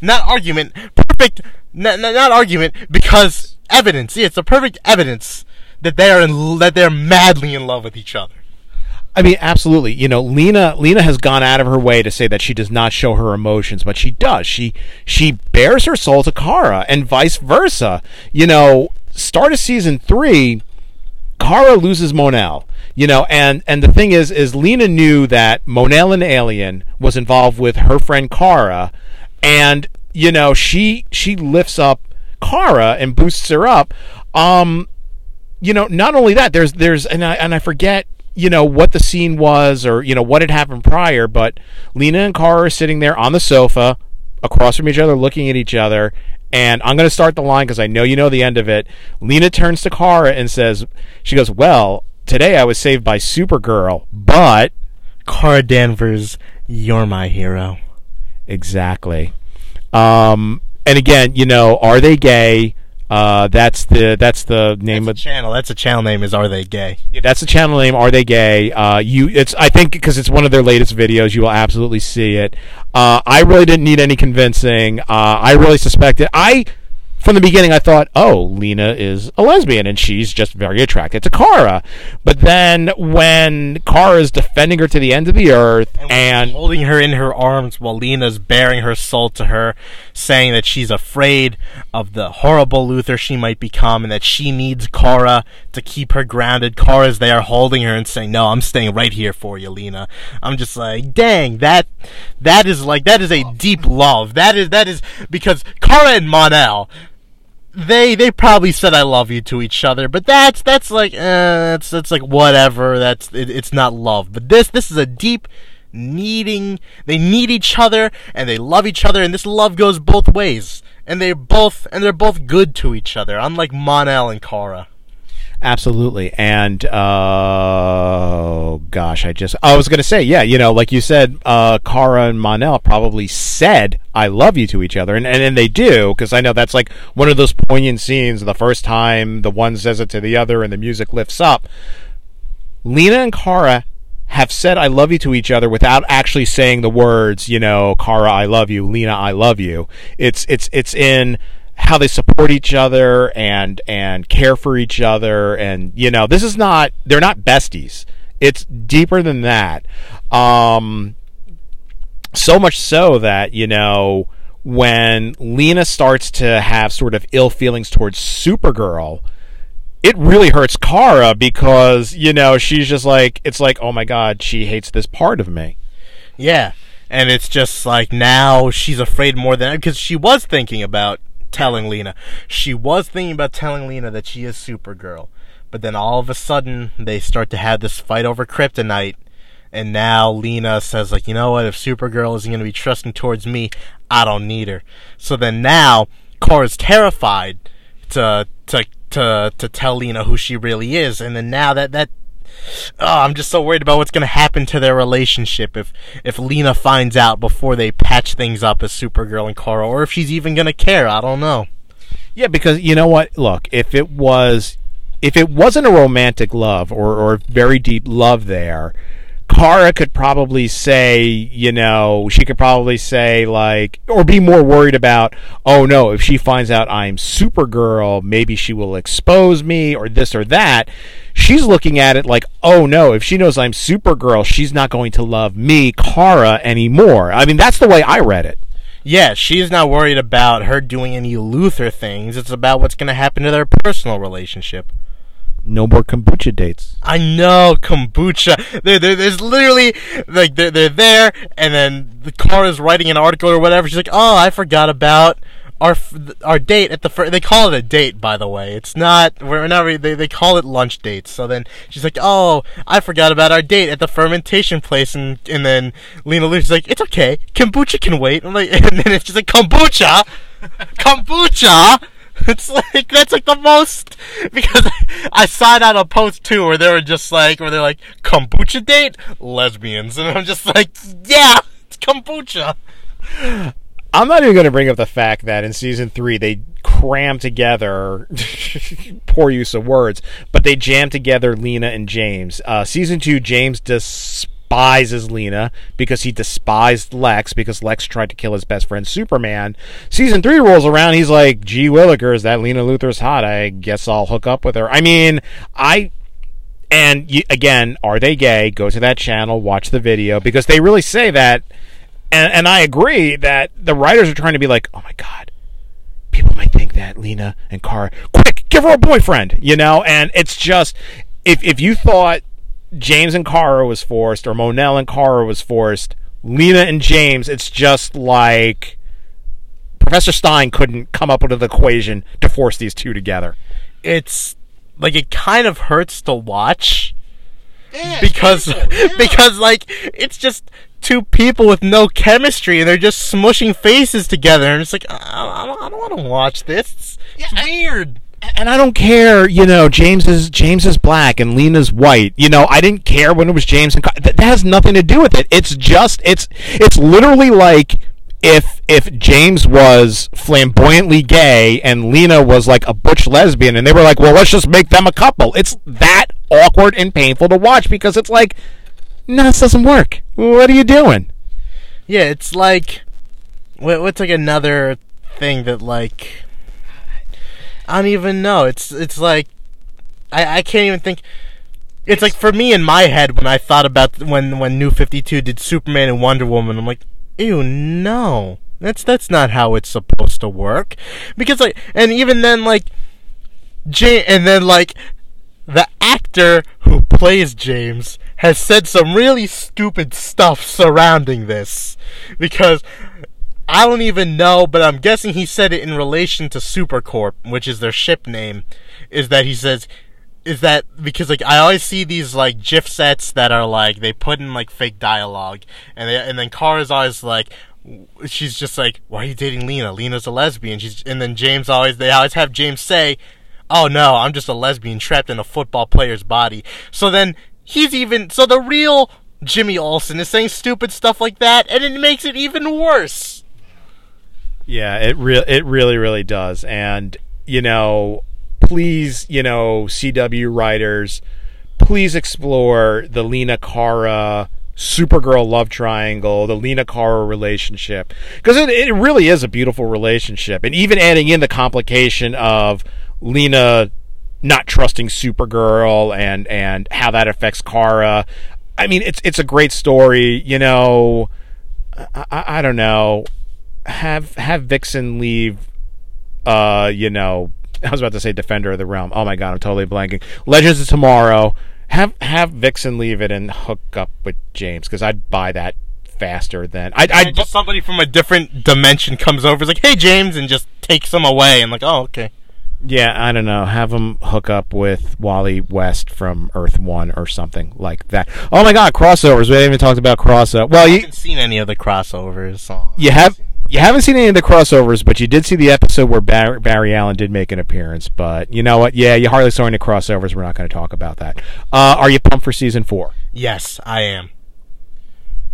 Not argument, perfect. Not, not, not argument because evidence. Yeah, it's the perfect evidence that they are in that they're madly in love with each other. I mean, absolutely. You know, Lena Lena has gone out of her way to say that she does not show her emotions, but she does. She she bears her soul to Kara, and vice versa. You know, start of season three, Kara loses Mon-El. You know, and and the thing is, is Lena knew that Mon-El and Alien was involved with her friend Kara, and you know she she lifts up Kara and boosts her up. Um, you know, not only that, there's there's and I and I forget you know what the scene was or you know what had happened prior, but Lena and Kara are sitting there on the sofa across from each other, looking at each other. And I'm going to start the line because I know you know the end of it. Lena turns to Kara and says, "She goes, well, today I was saved by Supergirl, but Kara Danvers, you're my hero. exactly." Um, and again, you know, are they gay? Uh, that's the that's the name That's of channel. That's a channel name. Is Are They Gay? Yeah, that's the channel name. Are they gay? Uh, you, it's I think because it's one of their latest videos, you will absolutely see it. Uh, I really didn't need any convincing. Uh, I really suspected. I from the beginning I thought, oh, Lena is a lesbian and she's just very attracted to Kara. But then when Kara is defending her to the end of the earth and holding her in her arms while Lena's bearing her soul to her, saying that she's afraid of the horrible Luthor she might become and that she needs Kara to keep her grounded. Kara's there holding her and saying, No, I'm staying right here for you, Lena. I'm just like, dang, that that is like that is a deep love. That is that is because Kara and Mon-El they they probably said I love you to each other, but that's that's like eh, that's that's like whatever. That's it, it's not love. But this this is a deep needing. They need each other and they love each other, and this love goes both ways. And they're both and they're both good to each other, unlike Mon-El and Kara. Absolutely. And uh gosh, I just I was gonna say, yeah, you know, like you said, uh Kara and Mon-El probably said I love you to each other and and, and they do, because I know that's like one of those poignant scenes the first time the one says it to the other and the music lifts up. Lena and Kara have said I love you to each other without actually saying the words, you know, Kara I love you, Lena I love you. It's it's it's in how they support each other and and care for each other. And you know this is not they're not besties. It's deeper than that. Um so much so that you know when Lena starts to have sort of ill feelings towards Supergirl it really hurts Kara because you know she's just like it's like oh my god she hates this part of me. Yeah, and it's just like now she's afraid more than because she was thinking about telling Lena. She was thinking about telling Lena that she is Supergirl. But then all of a sudden, they start to have this fight over kryptonite. And now Lena says, like, you know what? If Supergirl isn't going to be trusting towards me, I don't need her. So then now, Kara's terrified to to to to tell Lena who she really is, and then now that that oh, I'm just so worried about what's gonna happen to their relationship if if Lena finds out before they patch things up as Supergirl and Kara, or if she's even gonna care. I don't know. Yeah, because you know what? Look, if it was, if it wasn't a romantic love or or very deep love there, Kara could probably say, you know, she could probably say, like, or be more worried about, oh no, if she finds out I'm Supergirl, maybe she will expose me or this or that. She's looking at it like, oh no, if she knows I'm Supergirl, she's not going to love me, Kara, anymore. I mean, that's the way I read it. Yeah, she's not worried about her doing any Luthor things. It's about what's going to happen to their personal relationship no more kombucha dates. I know kombucha. There, there, there's literally like they're, they're there, and then the car is writing an article or whatever. She's like, "Oh, I forgot about our our date at the first." They call it a date, by the way. It's not. We're not. They they call it lunch dates. So then she's like, "Oh, I forgot about our date at the fermentation place," and and then Lena Luthor's like, "It's okay. Kombucha can wait." I'm like, and then it's just like kombucha, kombucha. It's like that's like the most because I saw it on a post too where they were just like where they're like kombucha date lesbians and I'm just like yeah it's kombucha. I'm not even going to bring up the fact that in season three they cram together poor use of words, but they jam together Lena and James. Uh, season two, James does despises Lena because he despised Lex because Lex tried to kill his best friend Superman. Season three rolls around, he's like, "Gee Willikers, that Lena Luthor's hot. I guess I'll hook up with her." I mean, I and you, again, are they gay? Go to that channel, watch the video because they really say that, and and I agree that the writers are trying to be like, "Oh my god." People might think that Lena and Kara, quick, give her a boyfriend, you know, and it's just if if you thought James and Kara was forced, or Mon-El and Kara was forced. Lena and James, it's just like Professor Stein couldn't come up with an equation to force these two together. It's like it kind of hurts to watch yeah, because yeah. because like it's just two people with no chemistry and they're just smushing faces together and it's like I don't, I don't want to watch this. It's, yeah, it's weird and I don't care, you know, James is James is black and Lena's white. You know, I didn't care when it was James and that, that has nothing to do with it. It's just it's it's literally like if if James was flamboyantly gay and Lena was like a butch lesbian and they were like, "Well, let's just make them a couple." It's that awkward and painful to watch because it's like, "No, this doesn't work. What are you doing?" Yeah, it's like what's like another thing that like I don't even know. It's it's like I I can't even think. It's like for me in my head when I thought about when when New Fifty Two did Superman and Wonder Woman, I'm like, ew, no, that's that's not how it's supposed to work. Because like, and even then, like, Jay, and then like, the actor who plays James has said some really stupid stuff surrounding this because I don't even know, but I'm guessing he said it in relation to Supercorp, which is their ship name. Is that he says is that because like I always see these like GIF sets that are like they put in like fake dialogue, and they, and then Kara's always like, she's just like, why are you dating Lena? Lena's a lesbian. She's and then James always they always have James say, oh no, I'm just a lesbian trapped in a football player's body. So then he's even so the real Jimmy Olsen is saying stupid stuff like that, and it makes it even worse. Yeah, it real it really really does. And you know, please, you know, CW writers, please explore the Lena Kara Supergirl love triangle, the Lena Kara relationship, because it, it really is a beautiful relationship, and even adding in the complication of Lena not trusting Supergirl and and how that affects Kara. I mean, it's it's a great story. You know, I, I don't know have have Vixen leave. Uh, you know, I was about to say Defender of the Realm. Oh my god, I'm totally blanking. Legends of Tomorrow. Have have Vixen leave it and hook up with James because I'd buy that faster than I. I just somebody from a different dimension comes over, is like, "Hey, James," and just takes them away, and like, "Oh, okay." yeah, I don't know. Have them hook up with Wally West from Earth One or something like that. Oh my God, crossovers! We haven't even talked about crossover. Well, I you haven't seen any of the crossovers. So you have you haven't seen any of the crossovers, but you did see the episode where Bar- Barry Allen did make an appearance. But you know what? Yeah, you hardly saw any crossovers. We're not going to talk about that. Uh, are you pumped for season four? Yes, I am.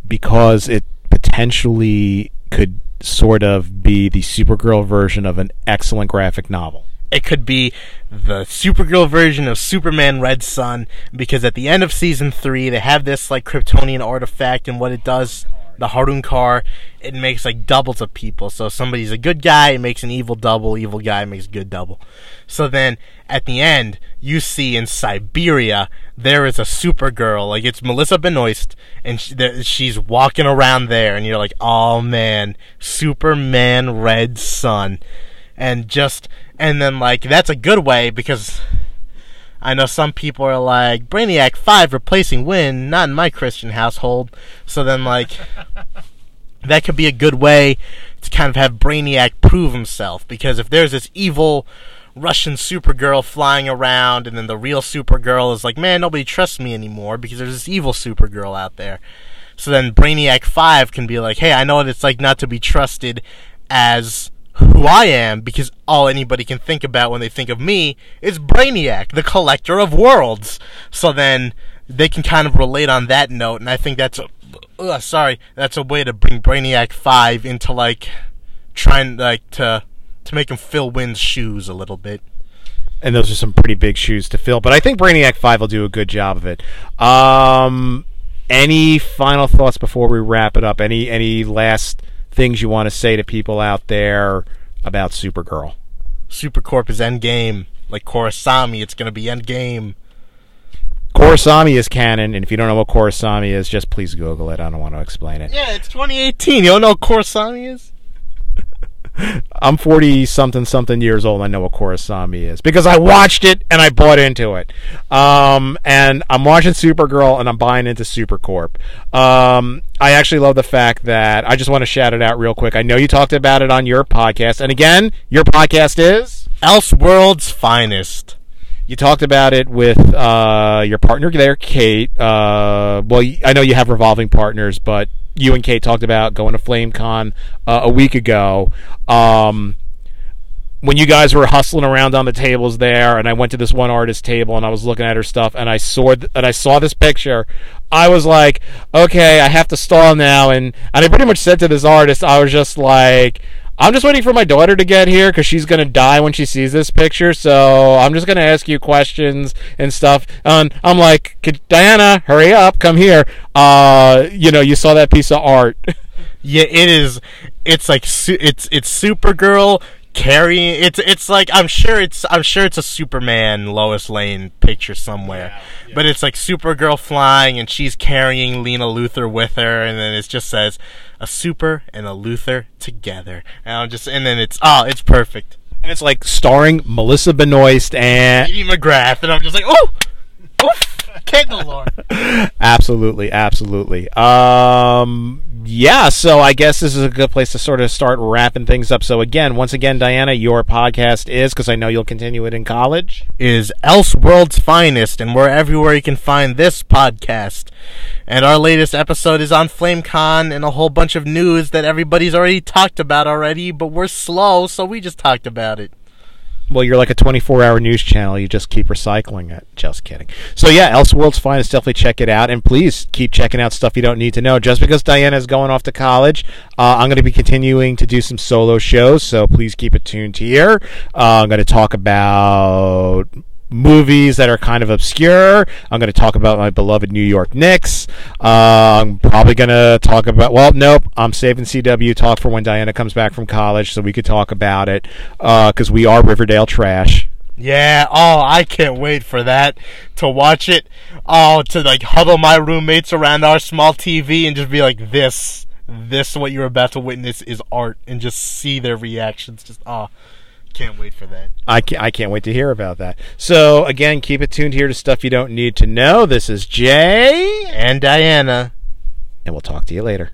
Because it potentially could sort of be the Supergirl version of an excellent graphic novel. It could be the Supergirl version of Superman Red Sun because at the end of season three, they have this like Kryptonian artifact, and what it does, the Harun car, it makes like doubles of people. So somebody's a good guy, it makes an evil double. Evil guy makes good double. So then at the end, you see in Siberia there is a Supergirl, like it's Melissa Benoist, and she, she's walking around there, and you're like, oh man, Superman Red Sun, and just and then like that's a good way because I know some people are like Brainiac Five replacing Winn, not in my Christian household. So then like that could be a good way to kind of have Brainiac prove himself because if there's this evil Russian Supergirl flying around and then the real Supergirl is like, man, nobody trusts me anymore because there's this evil Supergirl out there. So then Brainiac 5 can be like, hey, I know what it's like not to be trusted as who I am because all anybody can think about when they think of me is Brainiac, the collector of worlds. So then they can kind of relate on that note, and I think that's a, sorry, that's a way to bring Brainiac 5 into like trying like to to make him fill Winn's shoes a little bit. and those are some pretty big shoes to fill. But I think Brainiac Five will do a good job of it. Um, any final thoughts before we wrap it up? Any any last things you want to say to people out there about Supergirl? Supercorp is endgame. Like Korrasami, it's gonna be endgame. Korrasami is canon, and if you don't know what Korrasami is, just please Google it. I don't want to explain it. Yeah, it's 2018. You don't know what Korrasami is? I'm 40 something something years old. I know what Korrasami is because I watched it and I bought into it. Um, and I'm watching Supergirl and I'm buying into Supercorp. Um, I actually love the fact that I just want to shout it out real quick. I know you talked about it on your podcast, and again, your podcast is Elseworld's finest. you talked about it with uh, your partner there, Kate. Uh, well, I know you have revolving partners, but you and Kate talked about going to FlameCon uh, a week ago. Um, when you guys were hustling around on the tables there, and I went to this one artist table and I was looking at her stuff, and I saw th- and I saw this picture, I was like, okay, I have to stall now, and and I pretty much said to this artist, I was just like. I'm just waiting for my daughter to get here because she's gonna die when she sees this picture. So I'm just gonna ask you questions and stuff. And I'm like, Diana, hurry up, come here. Uh, you know, you saw that piece of art. Yeah, it is. It's like it's it's Supergirl carrying. It's it's like I'm sure it's I'm sure it's a Superman Lois Lane picture somewhere, but it's like Supergirl flying and she's carrying Lena Luthor with her, and then it just says a super and a Luthor together, and I'm just and then it's oh it's perfect. and it's like starring Melissa Benoist and Katie McGrath, and I'm just like oh, oof, Kendall absolutely, absolutely. Um, yeah. So I guess this is a good place to sort of start wrapping things up. So again, once again, Diana, your podcast is because I know you'll continue it in college. is Elseworld's Finest, and we're everywhere you can find this podcast. And our latest episode is on FlameCon and a whole bunch of news that everybody's already talked about already, but we're slow, so we just talked about it. Well, you're like a 24 hour news channel. You just keep recycling it. Just kidding. So, yeah, Elseworld's Finest. Definitely check it out. And please keep checking out stuff you don't need to know. Just because Diana is going off to college, uh, I'm going to be continuing to do some solo shows. So, please keep it tuned here. Uh, I'm going to talk about movies that are kind of obscure. I'm going to talk about my beloved New York Knicks. Uh, I'm probably going to talk about, well, nope, I'm saving CW talk for when Diana comes back from college so we could talk about it because we are Riverdale trash. Yeah, oh, I can't wait for that to watch it. Oh, to like huddle my roommates around our small TV and just be like, this, this, what you're about to witness is art, and just see their reactions. Just, oh, can't wait for that. I can't, I can't wait to hear about that. So, again, keep it tuned here to stuff you don't need to know. This is Jay, And Diana. and we'll talk to you later.